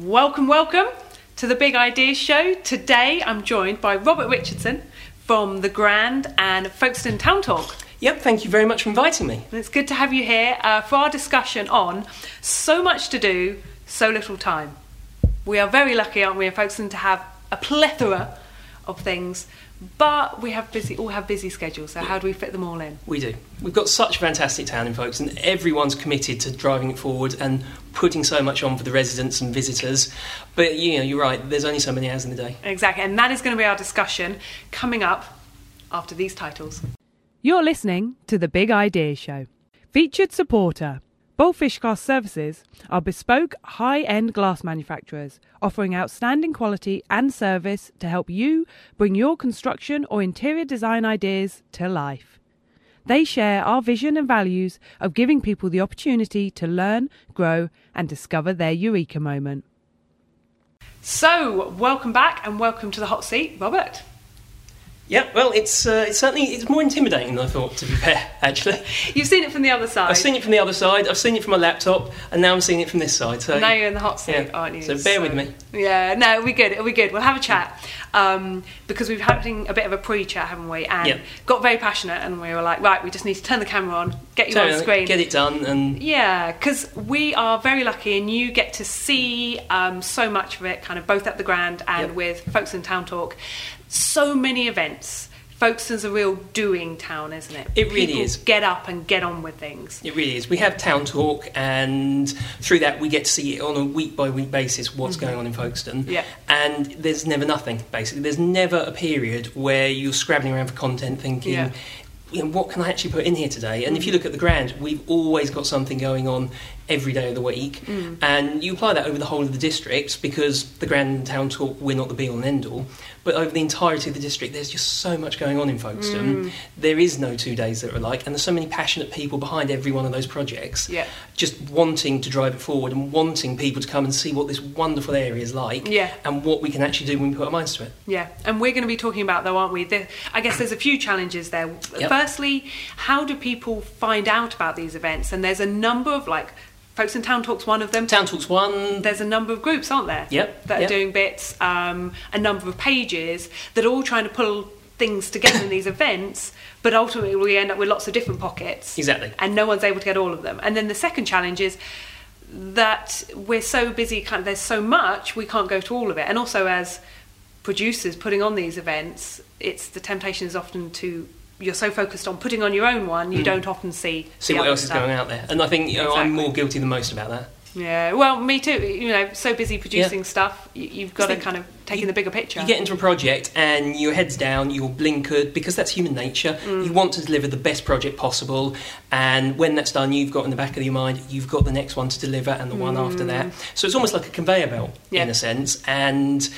Welcome, welcome to the Big Ideas Show. Today I'm joined by Robert Richardson from The Grand and Folkestone Town Talk. Yep, thank you very much for inviting me. And it's good to have you here uh, for our discussion on so much to do, so little time. We are very lucky, aren't we, in Folkestone, to have a plethora of things, but we have busy, all have busy schedules. So how do we fit them all in? We do. We've got such a fantastic town in Folkestone, and everyone's committed to driving it forward and putting so much on for the residents and visitors. But you know, you're right. There's only so many hours in the day. Exactly, and that is going to be our discussion coming up after these titles. You're listening to The Big Idea Show. Featured supporter Bowlphish Glass Services are bespoke, high end glass manufacturers offering outstanding quality and service to help you bring your construction or interior design ideas to life. They share our vision and values of giving people the opportunity to learn, grow, and discover their eureka moment. So, welcome back and welcome to the hot seat, Robert. Yeah, well, it's uh, it's certainly it's more intimidating than I thought. To be fair, actually, You've seen it from the other side. I've seen it from the other side. I've seen it from my laptop, and now I'm seeing it from this side. So now you're in the hot seat, yeah. aren't you? So bear with me. Yeah, no, be good. It'll be good. We'll have a chat um, because we've having a bit of a pre-chat, haven't we? And got very passionate, and we were like, right, we just need to turn the camera on, get you on So, screen. get it done, and Yeah, because we are very lucky, and you get to see um, so much of it, kind of both at the Grand and Yep. with Folkestone Town Talk. So many events. Folkestone's a real doing town, isn't it? It really People is. Get up and get on with things. It really is. We have town talk, and through that, we get to see it on a week by week basis what's going on in Folkestone. Mm-hmm. Yeah. And there's never nothing, basically. There's never a period where you're scrabbling around for content thinking, Yeah. you know, what can I actually put in here today? And if you look at the Grand, we've always got something going on every day of the week. Mm. And you apply that over the whole of the district because the Grand Town Talk, we're not the be all and end all. But over the entirety of the district, there's just so much going on in Folkestone. Mm. There is no two days that are alike, and there's so many passionate people behind every one of those projects Yeah. just wanting to drive it forward and wanting people to come and see what this wonderful area is like Yeah. and what we can actually do when we put our minds to it. Yeah, and we're going to be talking about though, aren't we? The, I guess there's a few challenges there. Yep. Firstly, how do people find out about these events? And there's a number of like, Folkestone Town Talk's one of them. Town Talks One, There's a number of groups, aren't there? Yep, That are doing bits, um, a number of pages that are all trying to pull things together in these events, but ultimately we end up with lots of different pockets. Exactly. And no one's able to get all of them. And then the second challenge is that we're so busy, kind of, there's so much, we can't go to all of it. And also, as producers putting on these events, it's the temptation is often to you're so focused on putting on your own one, you don't often see Mm. see what else is stuff. going out there. And I think you know, I'm more guilty than most about that. Yeah, well, me too. You know, so busy producing stuff, you, you've got to kind of take in the bigger picture. You get into a project and your head's down, you're blinkered because that's human nature. Mm. You want to deliver the best project possible, and when that's done, you've got in the back of your mind, you've got the next one to deliver and the one after that. So it's almost like a conveyor belt Mm. Yeah. in a sense, and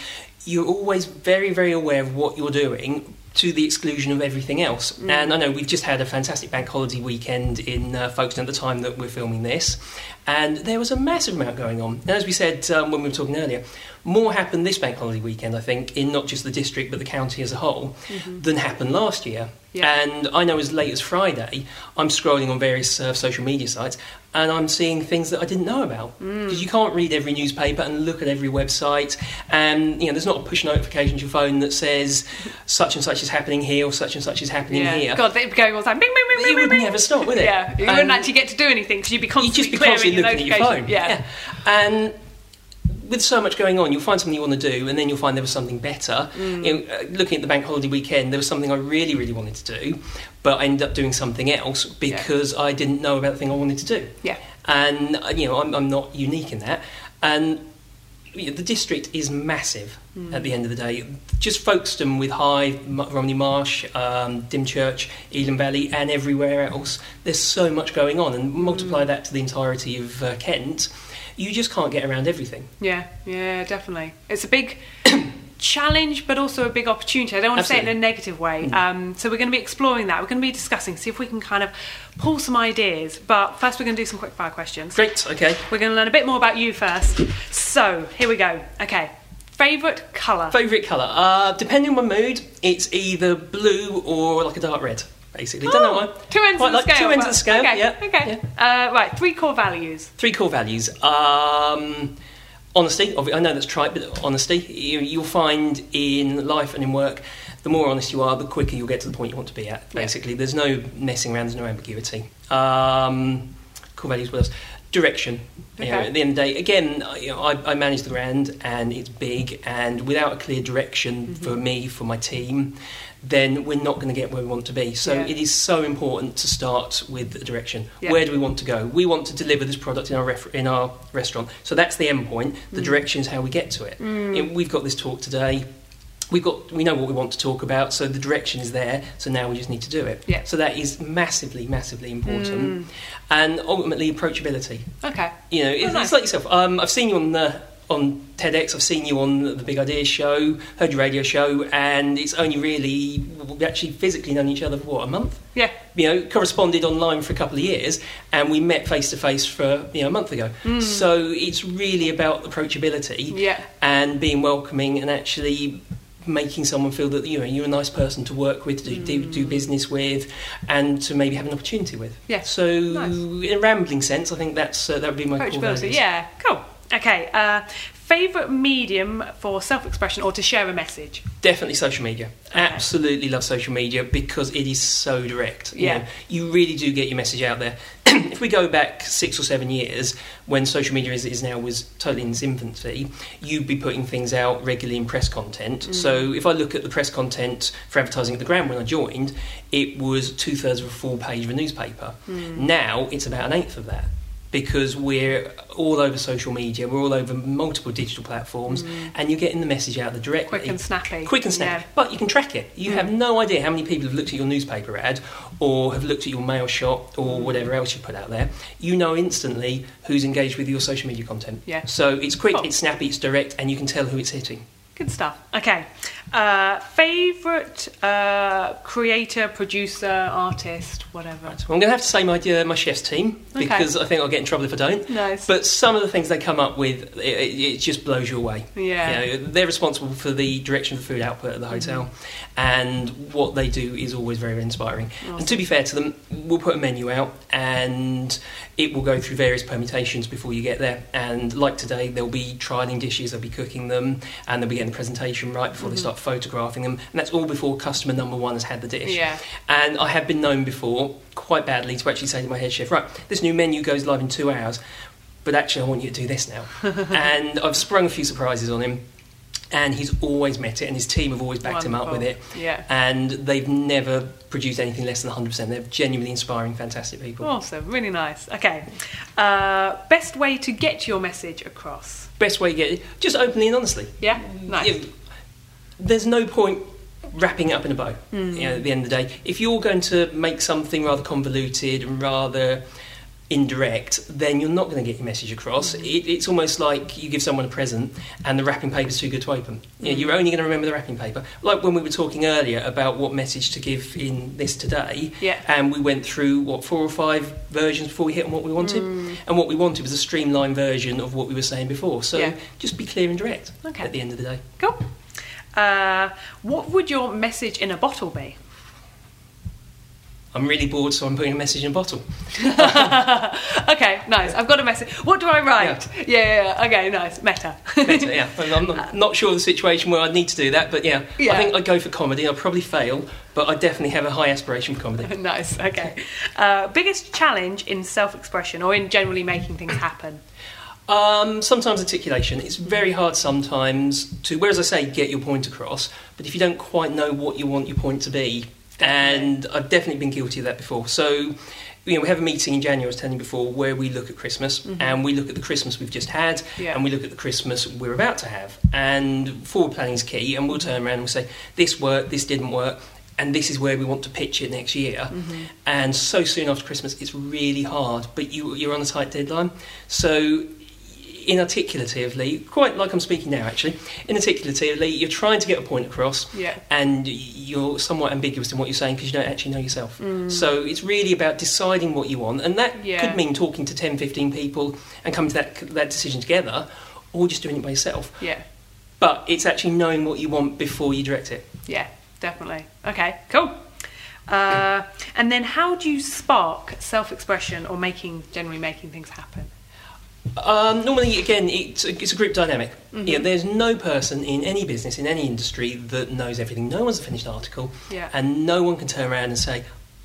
you're always very, very aware of what you're doing. To the exclusion of everything else. Mm. And I know we've just had a fantastic bank holiday weekend in uh, Folkestone at the time that we're filming this, and there was a massive amount going on. And as we said um, when we were talking earlier, more happened this bank holiday weekend, I think, in not just the district but the county as a whole, than happened last year. Yeah. And I know as late as Friday, I'm scrolling on various uh, social media sites and I'm seeing things that I didn't know about. Mm. Because you can't read every newspaper and look at every website, and you know there's not a push notification to your phone that says such and such is happening here or such and such is happening yeah. here. God, they'd be going all the time. Bing, bing, bing, It bing, would bing, never stop, would it? Yeah, you And- wouldn't actually get to do anything because you'd be You'd constantly just be constantly your looking at your phone. Yeah. And with so much going on, you'll find something you want to do, and then you'll find there was something better. Mm. You know, uh, looking at the bank holiday weekend, there was something I really, really wanted to do, but I ended up doing something else because I didn't know about the thing I wanted to do. Yeah. And uh, you know, I'm, I'm not unique in that. And you know, the district is massive Mm. at the end of the day. Just Folkestone with Hythe, M- Romney Marsh, um, Dymchurch, Elham Valley, and everywhere else. There's so much going on, and Mm. multiply that to the entirety of uh, Kent, you just can't get around everything. Yeah, yeah, definitely. It's a big challenge, but also a big opportunity. I don't want to say it in a negative way. Um, so we're going to be exploring that. We're going to be discussing, see if we can kind of pull some ideas. But first, we're going to do some quick fire questions. Great, okay. We're going to learn a bit more about you first. So here we go. Okay, favorite colour. Favourite colour? Uh, depending on my mood, it's either blue or like a dark red, basically. Don't know Oh, why. Two ends Quite of the like scale. Two ends of the scale, Okay, yeah. okay. Uh, right, three core values. Three core values. Um, honesty. I know that's trite, but honesty. You, you'll find in life and in work, the more honest you are, the quicker you'll get to the point you want to be at. Yeah. Basically, there's no messing around. There's no ambiguity. Um, core values. What else? Direction. You know, Okay. at the end of the day, again, I- you know, I, I manage the Grand, and it's big. And without a clear direction Mm-hmm. for me, for my team, then we're not going to get where we want to be. So Yeah. it is so important to start with a direction. Yeah. Where do we want to go? We want to deliver this product in our ref- in our restaurant. So that's the end point. The Mm. direction is how we get to it. It- We've got this talk today. We've got we know what we want to talk about. So the direction is there. So now we just need to do it. Yeah. So that is massively, massively important. Mm. And ultimately approachability. Okay. You know, it's, Oh, nice. it's like yourself. Um, I've seen you on the on TEDx. I've seen you on the Big Ideas show, heard your radio show, and it's only really we actually physically known each other for what a month. Yeah. You know, corresponded online for a couple of years, and we met face to face for you know a month ago. So it's really about approachability Yeah. and being welcoming and actually making someone feel that you know you're a nice person to work with, to do, do business with, and to maybe have an opportunity with. Yeah. So, Nice. in a rambling sense, I think that's uh, that would be my core values. Yeah. Cool. Okay. Uh, favorite medium for self-expression or to share a message? Definitely social media. Absolutely love social media because it is so direct. You Yeah. know, you really do get your message out there. if we go back six or seven years, when social media is, is now was totally in its infancy, you'd be putting things out regularly in press content. Mm. So if I look at the press content for advertising at the Grand when I joined, it was two thirds of a full page of a newspaper. Mm. Now it's about an eighth of that. Because we're all over social media, we're all over multiple digital platforms, and you're getting the message out there directly. Mm. Quick and snappy. Quick and snap. Yeah. But you can track it. You Mm. have no idea how many people have looked at your newspaper ad or have looked at your mail shot or Mm. whatever else you put out there. You know instantly who's engaged with your social media content. Yeah. So it's quick, Cool. it's snappy, it's direct, and you can tell who it's hitting. Good stuff. Okay. Uh, favorite uh, creator, producer, artist, whatever. Right. Well, I'm going to have to say my, uh, my chef's team Okay. because I think I'll get in trouble if I don't. Nice. But some of the things they come up with, it, it, just blows you away. Yeah. You know, they're responsible for the direction of the food output at the hotel, and what they do is always very, inspiring. And to be fair to them, we'll put a menu out, and it will go through various permutations before you get there. And like today, they'll be trialing dishes, they'll be cooking them, and they'll be the presentation right before they start photographing them. And that's all before customer number one has had the dish. Yeah. And I have been known before, quite badly, to actually say to my head chef, right, this new menu goes live in two hours, but actually I want you to do this now. and I've sprung a few surprises on him, and he's always met it, and his team have always backed him up with it. Yeah. And they've never produced anything less than 100%. They're genuinely inspiring, fantastic people. Awesome. Really nice. Okay. Uh, best way to get your message across? Best way to get it, just openly and honestly. Yeah. Nice. Yeah, there's no point wrapping it up in a bow. Hmm. You know, at the end of the day, if you're going to make something rather convoluted and rather indirect, then you're not going to get your message across. Hmm. It, it's almost like you give someone a present and the wrapping paper's too good to open. You know, Hmm. you're only going to remember the wrapping paper. Like when we were talking earlier about what message to give in this today, Yeah. and we went through what four or five versions before we hit on what we wanted, Hmm. and what we wanted was a streamlined version of what we were saying before. So Yeah. just be clear and direct Okay. at the end of the day. Cool. Uh, what would your message in a bottle be? I'm really bored, so I'm putting a message in a bottle. Okay, nice. I've got a message. What do I write? Yeah, yeah, yeah. Okay, nice. Meta. Better, yeah. I'm not, not sure of the situation where I'd need to do that, but yeah, Yeah. I think I'd go for comedy. I'll probably fail, but I definitely have a high aspiration for comedy. nice. Okay. Uh, biggest challenge in self-expression or in generally making things happen? Um, sometimes articulation. It's very hard sometimes to, whereas I say, get your point across, but if you don't quite know what you want your point to be, and I've definitely been guilty of that before. So, you know, we have a meeting in January, I was telling you before, where we look at Christmas, mm-hmm. and we look at the Christmas we've just had, Yeah. and we look at the Christmas we're about to have. And forward planning is key, and we'll mm-hmm. turn around and we'll say, this worked, this didn't work, and this is where we want to pitch it next year. Mm-hmm. And so soon after Christmas, it's really hard, but you, you're on a tight deadline. So, inarticulatively, quite like I'm speaking now actually, inarticulatively, you're trying to get a point across Yeah. and you're somewhat ambiguous in what you're saying because you don't actually know yourself. Mm. So it's really about deciding what you want, and that Yeah. could mean talking to 10, 15 people and coming to that, that decision together, or just doing it by yourself. Yeah. But it's actually knowing what you want before you direct it. Yeah, definitely. Okay, cool. Uh, and then how do you spark self-expression or making generally making things happen? Um, normally, again, it's a, it's a group dynamic. Mm-hmm. Yeah, there's no person in any business, in any industry, that knows everything. No one's a finished article, Yeah. and no one can turn around and say,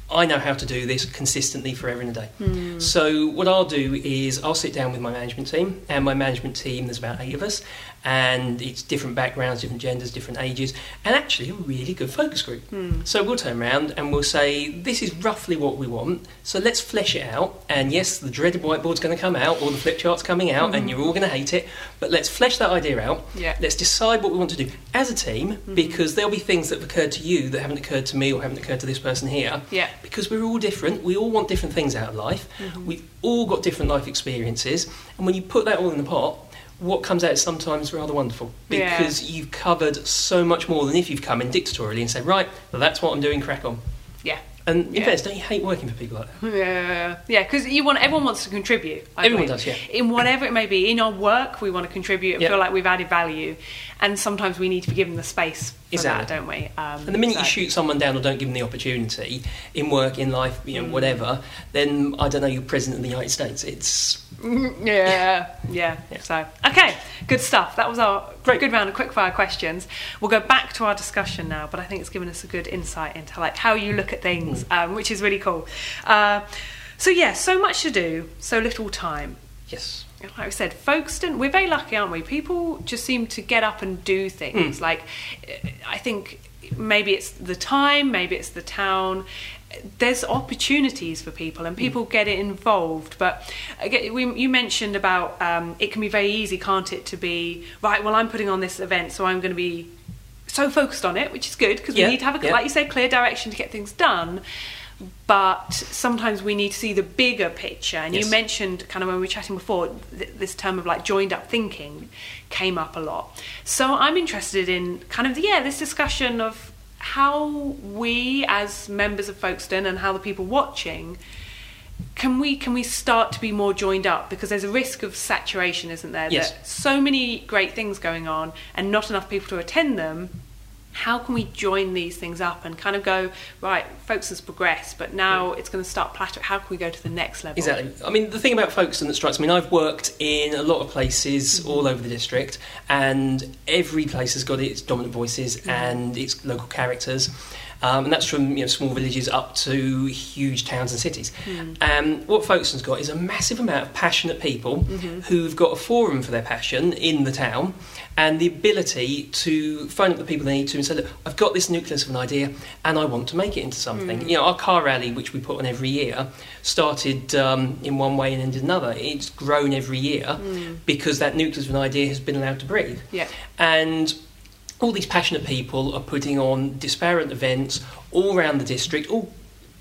I know how to do this consistently forever and a day. Hmm. So, what I'll do is I'll sit down with my management team, and my management team, there's about eight of us, and it's different backgrounds, different genders, different ages, and actually a really good focus group. Hmm. So, we'll turn around and we'll say, This is roughly what we want, so let's flesh it out. And yes, the dreaded whiteboard's going to come out, or the flip chart's coming out, and hmm. you're all going to hate it, but let's flesh that idea out. Yeah. Let's decide what we want to do as a team, hmm. because there'll be things that have occurred to you that haven't occurred to me or haven't occurred to this person here Yeah. because we're all different. We all want different things out of life. Mm-hmm. We've all got different life experiences, and when you put that all in the pot, what comes out is sometimes rather wonderful Yeah. because you've covered so much more than if you've come in dictatorially and said, "Right, well, that's what I'm doing. Crack on." Yeah. And in Yeah. fairness, don't you hate working for people like that? Yeah, yeah, because you want everyone wants to contribute. I Everyone believe. does, yeah. In whatever it may be, in our work, we want to contribute and Yeah. feel like we've added value, and sometimes we need to be given the space for Exactly. that, don't we? Um, And the minute so- you shoot someone down or don't give them the opportunity in work, in life, you know, Mm. whatever, then I don't know. You're president of the United States. It's yeah, yeah, Yeah. So, okay, good stuff. That was our Great. good round of quickfire questions. We'll go back to our discussion now, but I think it's given us a good insight into like how you look at things, Mm. um, which is really cool. Uh, so yeah, so much to do, so little time. Yes. like I said, Folkestone, we're very lucky, aren't we? People just seem to get up and do things. Like, eh, I think maybe it's the time, maybe it's the town. There's opportunities for people, and people get it involved. But again, we, you mentioned about um, it can be very easy, can't it, to be right? Well, I'm putting on this event, so I'm going to be so focused on it, which is good because Yeah, we need to have a, yeah. like you said, clear direction to get things done. But sometimes we need to see the bigger picture. And Yes. you mentioned, kind of when we were chatting before, th- this term of like joined up thinking came up a lot. So I'm interested in kind of yeah, this discussion of how we as members of Folkestone and how the people watching can we can we start to be more joined up because there's a risk of saturation isn't there Yes. that so many great things going on and not enough people to attend them how can we join these things up and kind of go right folks has progressed but now it's going to start plateau how can we go to the next level? Exactly. I mean, the thing about Folkestone that strikes me, and I've worked in a lot of places all over the district, and every place has got its dominant voices and its local characters. Um, and that's from you know, small villages up to huge towns and cities. Um, what Folkestone's got is a massive amount of passionate people who've got a forum for their passion in the town and the ability to phone up the people they need to and say, look, I've got this nucleus of an idea and I want to make it into something. You know, our car rally, which we put on every year, started um, in one way and ended another. It's grown every year because that nucleus of an idea has been allowed to breathe. yeah And all these passionate people are putting on disparate events all around the district, all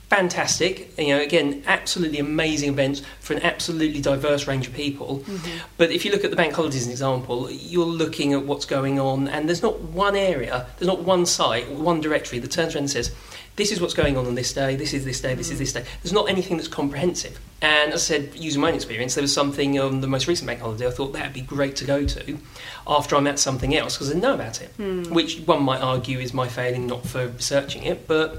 fantastic. You know, again, absolutely amazing events for an absolutely diverse range of people. Mm-hmm. But if you look at the bank holidays as an example, you're looking at what's going on, and there's not one area, there's not one site, one directory that turns around and says, this is what's going on on this day, this is this day, this is mm. this day. There's not anything that's comprehensive. And as I said, using my own experience, there was something on the most recent bank holiday I thought that'd be great to go to after I'm at something else because I didn't know about it, which one might argue is my failing not for researching it. But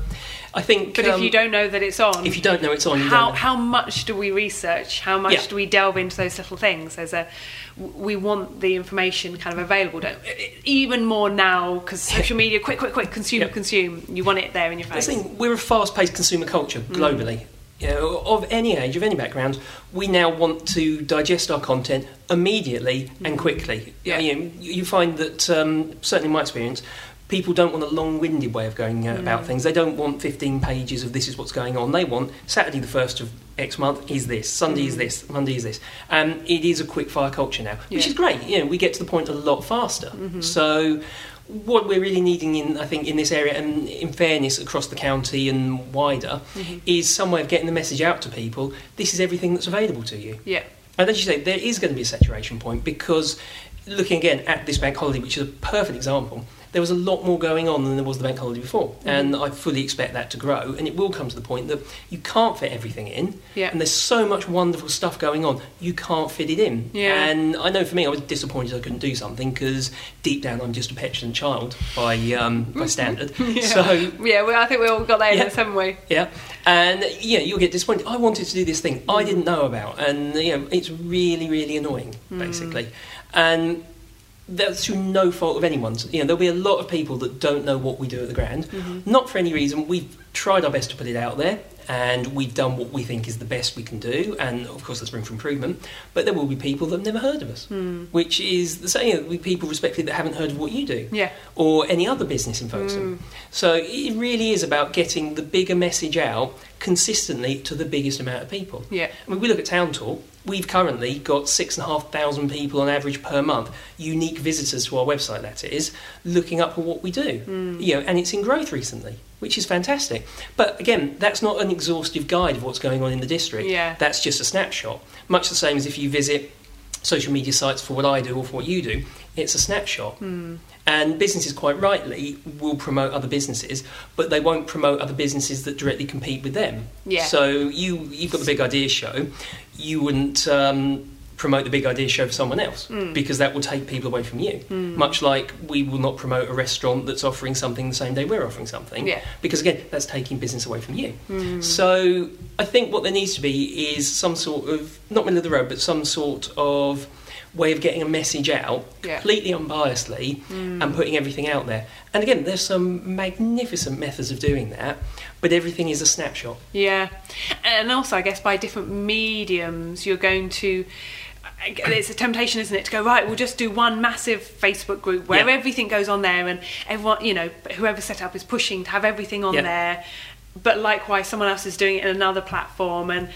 I think. but if um, you don't know that it's on if you don't know it's on, how how much do we research? How much Yeah. do we delve into those little things? There's a we want the information kind of available. Don't even more now because social media, quick, quick, quick, consume, Yeah. consume. You want it there in your face. thing, we're a fast-paced consumer culture globally. You know, of any age, of any background, we now want to digest our content immediately and mm. quickly. Yeah. You, know, you find that, um, certainly in my experience, people don't want a long-winded way of going uh, about mm. things. They don't want 15 pages of this is what's going on. They want Saturday the 1st of X month is this, Sunday is mm. this, Monday is this. And it is a quick-fire culture now, which Yeah. is great. You know, we get to the point a lot faster. Mm-hmm. So what we're really needing in I think in this area and in fairness across the county and wider mm-hmm. is some way of getting the message out to people this is everything that's available to you. Yeah, and as you say there is going to be a saturation point because looking again at this bank holiday which is a perfect example there was a lot more going on than there was the bank holiday before, mm-hmm. and I fully expect that to grow. And it will come to the point that you can't fit everything in, Yeah. and there's so much wonderful stuff going on, you can't fit it in. Yeah. And I know for me, I was disappointed I couldn't do something because deep down I'm just a petulant child by um, by mm-hmm. standard. So Yeah, well, I think we all got in Yeah. haven't we? yeah, and yeah, you'll get disappointed. I wanted to do this thing I mm-hmm. didn't know about, and you know, it's really, really annoying, mm. basically. And that's through no fault of anyone's. You know, there'll be a lot of people that don't know what we do at the Grand, mm-hmm. not for any reason. We've tried our best to put it out there, and we've done what we think is the best we can do. And of course, there's room for improvement. But there will be people that have never heard of us, hmm. which is the same. With people respectively that haven't heard of what you do Yeah. or any other business in Folkestone. Hmm. So it really is about getting the bigger message out consistently to the biggest amount of people. Yeah. I mean, we look at Town Talk. We've currently got six and a half thousand people on average per month, unique visitors to our website. That is looking up at what we do, hmm. you know, and it's in growth recently, which is fantastic. But again, that's not an exhaustive guide of what's going on in the district. Yeah. That's just a snapshot. Much the same as if you visit social media sites for what I do or for what you do, it's a snapshot. Hmm. And businesses, quite rightly, will promote other businesses, but they won't promote other businesses that directly compete with them. Yeah. So you you've got the Big Idea Show, you wouldn't um, promote the Big Idea Show for someone else Mm. because that will take people away from you. Much like we will not promote a restaurant that's offering something the same day we're offering something. Yeah. Because again, that's taking business away from you. So I think what there needs to be is some sort of not middle of the road, but some sort of way of getting a message out Yeah. completely unbiasedly hmm. and putting everything out there. And again, there's some magnificent methods of doing that, but everything is a snapshot. Yeah, and also I guess by different mediums, you're going to. It's a temptation, isn't it, to go right? We'll just do one massive Facebook group where Yeah. everything goes on there, and everyone, you know, whoever set up is pushing to have everything on Yeah. there. But likewise, someone else is doing it in another platform, and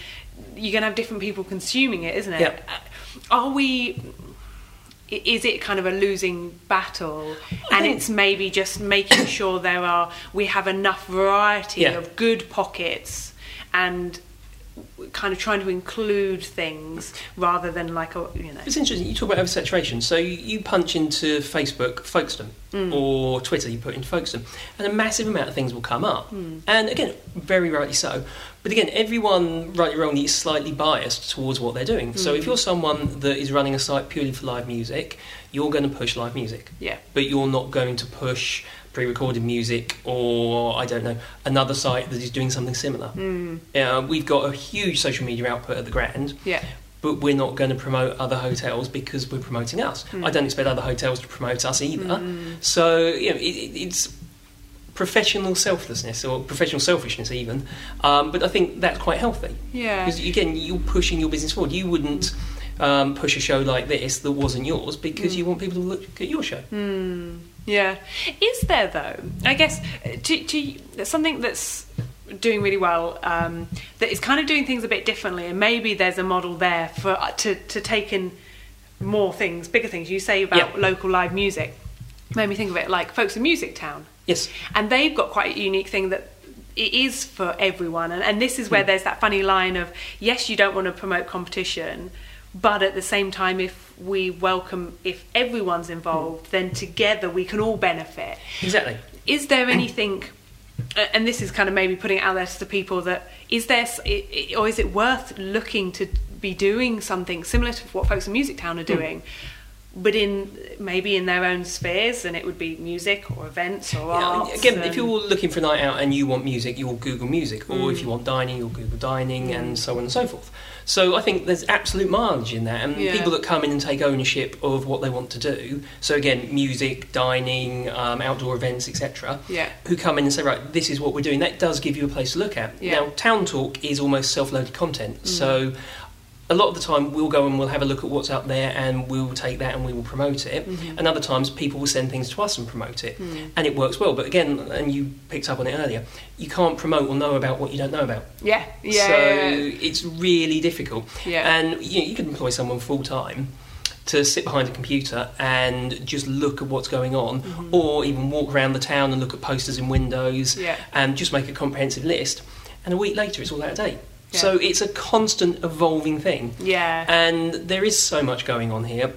you're going to have different people consuming it, isn't it? Yeah. Uh, Are we? Is it kind of a losing battle, and it's maybe just making sure there are we have enough variety Yeah. of good pockets and kind of trying to include things rather than like a you know It's interesting, you talk about oversaturation. So you, you punch into Facebook Folkestone mm. or Twitter, you put in Folkestone, and a massive amount of things will come up. Mm. And again, very rightly so. But again, everyone, rightly or wrongly, is slightly biased towards what they're doing. So if mm. you're someone that is running a site purely for live music, you're going to push live music. yeah but you're not going to push pre-recorded music or I don't know another site that is doing something similar. Mm. Uh, we've got a huge social media output at the Grand, yeah but we're not going to promote other hotels because we're promoting us. Mm. I don't expect other hotels to promote us either. So you know, it, it's professional selflessness or professional selfishness even. Um, but I think that's quite healthy yeah because again, you're pushing your business forward. You wouldn't. Um, push a show like this that wasn't yours because you want people to look at your show. yeah is there though I guess uh, to, to something that's doing really well um, that is kind of doing things a bit differently and maybe there's a model there for uh, to to take in more things bigger things you say about Yeah. local live music made me think of it like Folkestone Music Town Yes. and they've got quite a unique thing that it is for everyone. And, and this is where hmm. there's that funny line of yes you don't want to promote competition but at the same time if we welcome if everyone's involved then together we can all benefit. Exactly. is there anything and this is kind of maybe putting it out there to the people that is there s- i- i- or is it worth looking to be doing something similar to what Folkestone Music Town are hmm. doing but in maybe in their own spheres and it would be music or events or Yeah, arts again, if you're looking for a night out and you want music, you'll Google music, or Mm. if you want dining, you'll Google dining, and so on and so forth. So I think there's absolute mileage in that, and Yeah. people that come in and take ownership of what they want to do. So again, music, dining, um, outdoor events, etc. Yeah. Who come in and say, right, this is what we're doing. That does give you a place to look at. Yeah. Mm. Now, Town Talk is almost self-loaded content, so. A lot of the time, we'll go and we'll have a look at what's out there, and we'll take that and we will promote it. Mm-hmm. And other times, people will send things to us and promote it, Mm. and it works well. But again, and you picked up on it earlier, you can't promote or know about what you don't know about. yeah yeah so yeah, yeah. it's really difficult. Yeah. And you, know, you can employ someone full time to sit behind a computer and just look at what's going on, or even walk around the town and look at posters in windows, Yeah. and just make a comprehensive list. And a week later, it's all out of date. Yeah. So it's a constant evolving thing. yeah And there is so much going on here.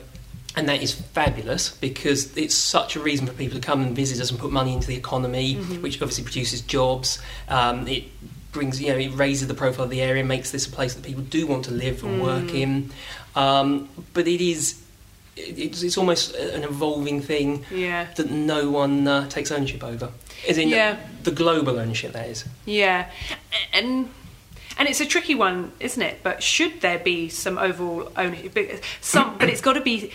and that is fabulous because it's such a reason for people to come and visit us and put money into the economy, Mm-hmm. which obviously produces jobs. Um, it brings, you know, it raises the profile of the area, makes this a place that people do want to live and Mm. work in. Um, but it is, it's, it's almost an evolving thing Yeah. that no one uh, takes ownership over. As in Yeah. the global ownership, that is. Yeah, and and it's a tricky one, isn't it? But should there be some overall ownership? But Some, but it's got to be.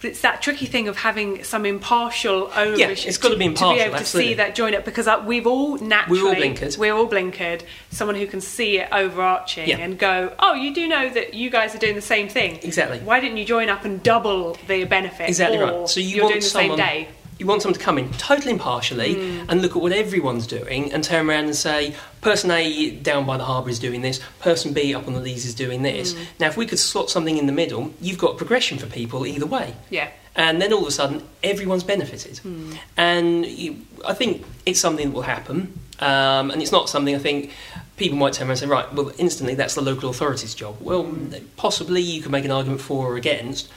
It's that tricky thing of having some impartial ownership. Yeah, it's gotta be impartial. To be able to absolutely. see that join up because uh, we've all naturally We're all blinkered. We're all blinkered. Someone who can see it overarching Yeah. and go, "Oh, you do know that you guys are doing the same thing. Exactly. Why didn't you join up and double the benefit? Exactly right. So you you're want doing the someone, same day. You want someone to come in totally impartially Hmm. and look at what everyone's doing and turn around and say, person A down by the harbour is doing this, person B up on the Leas is doing this. Hmm. Now, if we could slot something in the middle, you've got progression for people either way. Yeah. And then all of a sudden, everyone's benefited. Hmm. And you, I think it's something that will happen. Um, and it's not something I think people might turn around and say, right, well, instantly that's the local authority's job. Well, possibly you can make an argument for or against.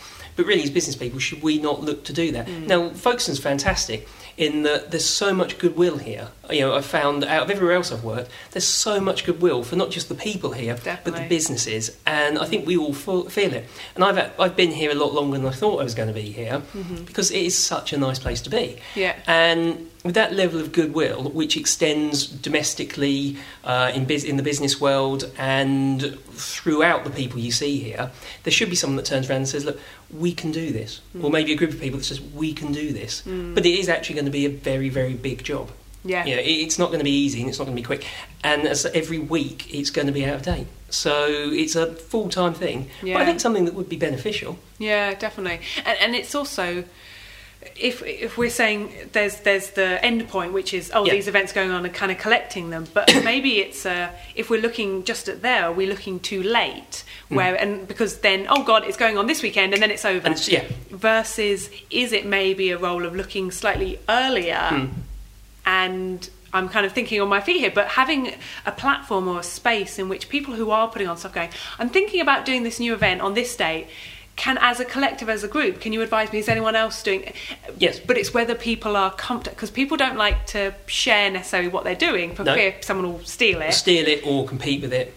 But really, as business people, should we not look to do that? Mm. Now, Folkestone's fantastic in that there's so much goodwill here. You know, I've found out of everywhere else I've worked, there's so much goodwill for not just the people here, but the businesses, and I think we all feel feel it. And I've I've been here a lot longer than I thought I was going to be here mm-hmm. because it is such a nice place to be. Yeah. And with that level of goodwill, which extends domestically uh, in, bus- in the business world and throughout the people you see here, there should be someone that turns around and says, "Look, we can do this," or mm. maybe a group of people that says, "We can do this." Mm. But it is actually going to be a very, very big job. Yeah. You know, it- it's not going to be easy and it's not going to be quick. And as every week, it's going to be out of date. So it's a full time thing. Yeah. But I think something that would be beneficial. Yeah, definitely. And, and it's also if if we're saying there's there's the end point, which is oh Yeah. these events going on and kind of collecting them, but maybe it's uh, if we're looking just at there, are we looking too late? Where and because then oh god, it's going on this weekend and then it's over. Hmm. It's, yeah, Versus, is it maybe a role of looking slightly earlier Hmm. And I'm kind of thinking on my feet here, but having a platform or a space in which people who are putting on stuff going, I'm thinking about doing this new event on this date. Can, as a collective, as a group, can you advise me? Is anyone else doing it? Yes. But it's whether people are comfortable, because people don't like to share necessarily what they're doing for No. fear someone will steal it. steal it or compete with it.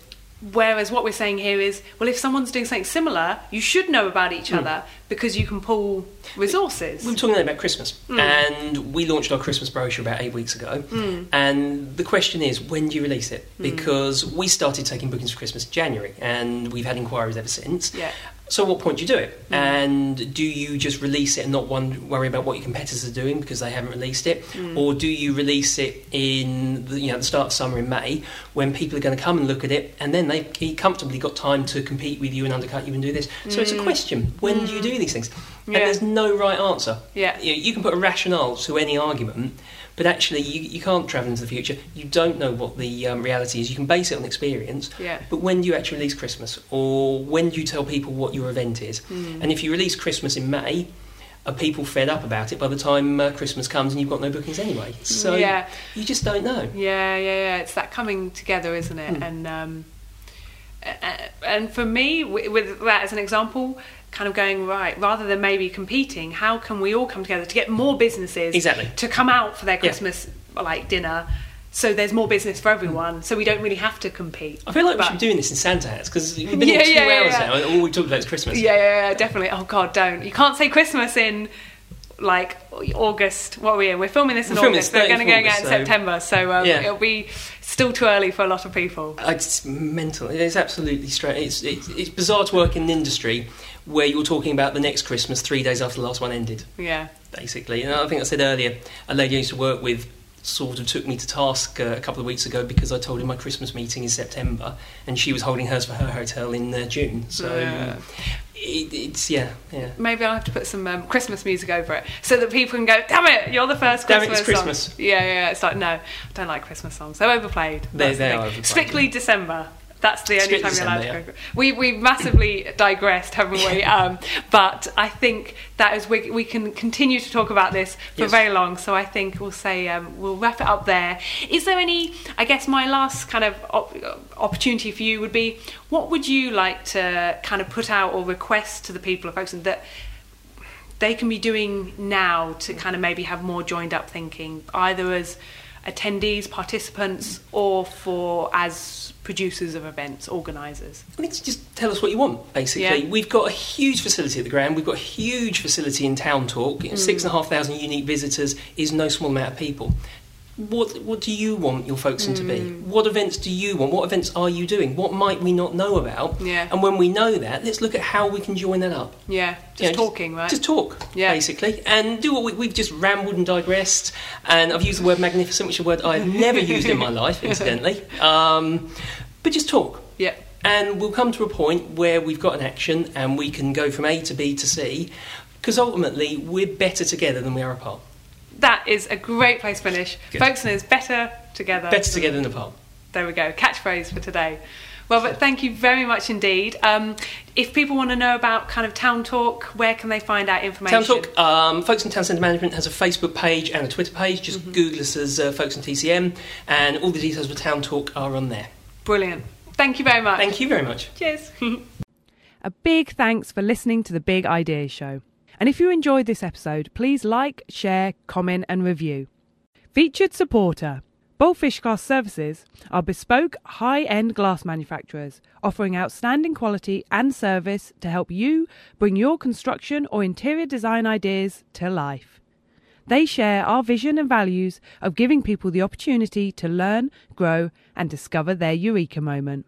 Whereas what we're saying here is, well, if someone's doing something similar, you should know about each hmm. other because you can pull resources. We were talking about Christmas, hmm. and we launched our Christmas brochure about eight weeks ago. Hmm. And the question is, when do you release it? Because we started taking bookings for Christmas in January, and we've had inquiries ever since. Yeah. So, at what point do you do it? And do you just release it and not one, worry about what your competitors are doing because they haven't released it, mm. or do you release it in the, you know the start of summer in May when people are going to come and look at it, and then they've comfortably got time to compete with you and undercut you and do this? So it's a mm. question: when do you mm. do these things? And there's no right answer. Yeah. You, you can put a rationale to any argument, but actually you, you can't travel into the future. You don't know what the um, reality is. You can base it on experience. Yeah. But when do you actually release Christmas? Or when do you tell people what your event is? Hmm. And if you release Christmas in May, are people fed up about it by the time uh, Christmas comes and you've got no bookings anyway? So Yeah. you just don't know. Yeah, yeah, yeah. It's that coming together, isn't it? Hmm. And um, and for me, with that as an example, kind of going right rather than maybe competing, how can we all come together to get more businesses Exactly. to come out for their Yeah. Christmas like dinner? So there's more business for everyone. So we don't really have to compete. I feel like we But- should be doing this in Santa hats because we've been Yeah, here two yeah, yeah, hours yeah. now all we talked about is Christmas. Yeah, yeah, yeah, definitely. Oh God, don't. You can't say Christmas in like August. What are we in? We're filming this in We're August. They're going to 30th go out in so- September, so um, Yeah. it'll be still too early for a lot of people. It's mental. It's absolutely strange. It's, it's, it's bizarre to work in an industry where you're talking about the next Christmas three days after the last one ended, Yeah. basically. And I think I said earlier, a lady I used to work with sort of took me to task uh, a couple of weeks ago because I told her my Christmas meeting is September and she was holding hers for her hotel in uh, June. So Yeah. it, it's, yeah, yeah. Maybe I'll have to put some um, Christmas music over it so that people can go, damn it, you're the first Damn it, Christmas it's song." Christmas. Yeah, yeah, yeah. It's like, no, I don't like Christmas songs. They're overplayed. They- the they thing. are overplayed, Strictly December. That's the only time you're allowed to go. We, we've massively digressed, haven't we? Um, but I think that is we, we can continue to talk about this for Yes. very long. So I think we'll say um, we'll wrap it up there. Is there any? I guess my last kind of op- opportunity for you would be: what would you like to kind of put out or request to the people of Folkestone that they can be doing now to kind of maybe have more joined up thinking, either as attendees, participants, or for as producers of events, organisers? I think just tell us what you want, basically. Yeah. We've got a huge facility at the Grand. We've got a huge facility in Town Talk. You know, hmm. Six and a half thousand unique visitors is no small amount of people. What what do you want your folks to be? What events do you want? What events are you doing? What might we not know about? Yeah. And when we know that, let's look at how we can join that up. Yeah, just You know, talking, right? Just talk, Yeah. basically, and do what we, we've just rambled and digressed. And I've used the word magnificent, which is a word I've never used in my life, incidentally. Um, but just talk. yeah, And we'll come to a point where we've got an action and we can go from A to B to C because ultimately we're better together than we are apart. That is a great place to finish. Good. Folkestone is better together. Better together than apart. There we go. Catchphrase for today. Well, but thank you very much indeed. Um, if people want to know about kind of Town Talk, where can they find out information? Town Talk, um, Folkestone Town Centre Management has a Facebook page and a Twitter page. Just Mm-hmm. Google us as uh, Folkestone TCM and all the details for Town Talk are on there. Brilliant. Thank you very much. Thank you very much. Cheers. A big thanks for listening to the Big Ideas Show. And if you enjoyed this episode, please like, share, comment, and review. Featured supporter Bowlphish Glass Services are bespoke, high end glass manufacturers offering outstanding quality and service to help you bring your construction or interior design ideas to life. They share our vision and values of giving people the opportunity to learn, grow, and discover their eureka moment.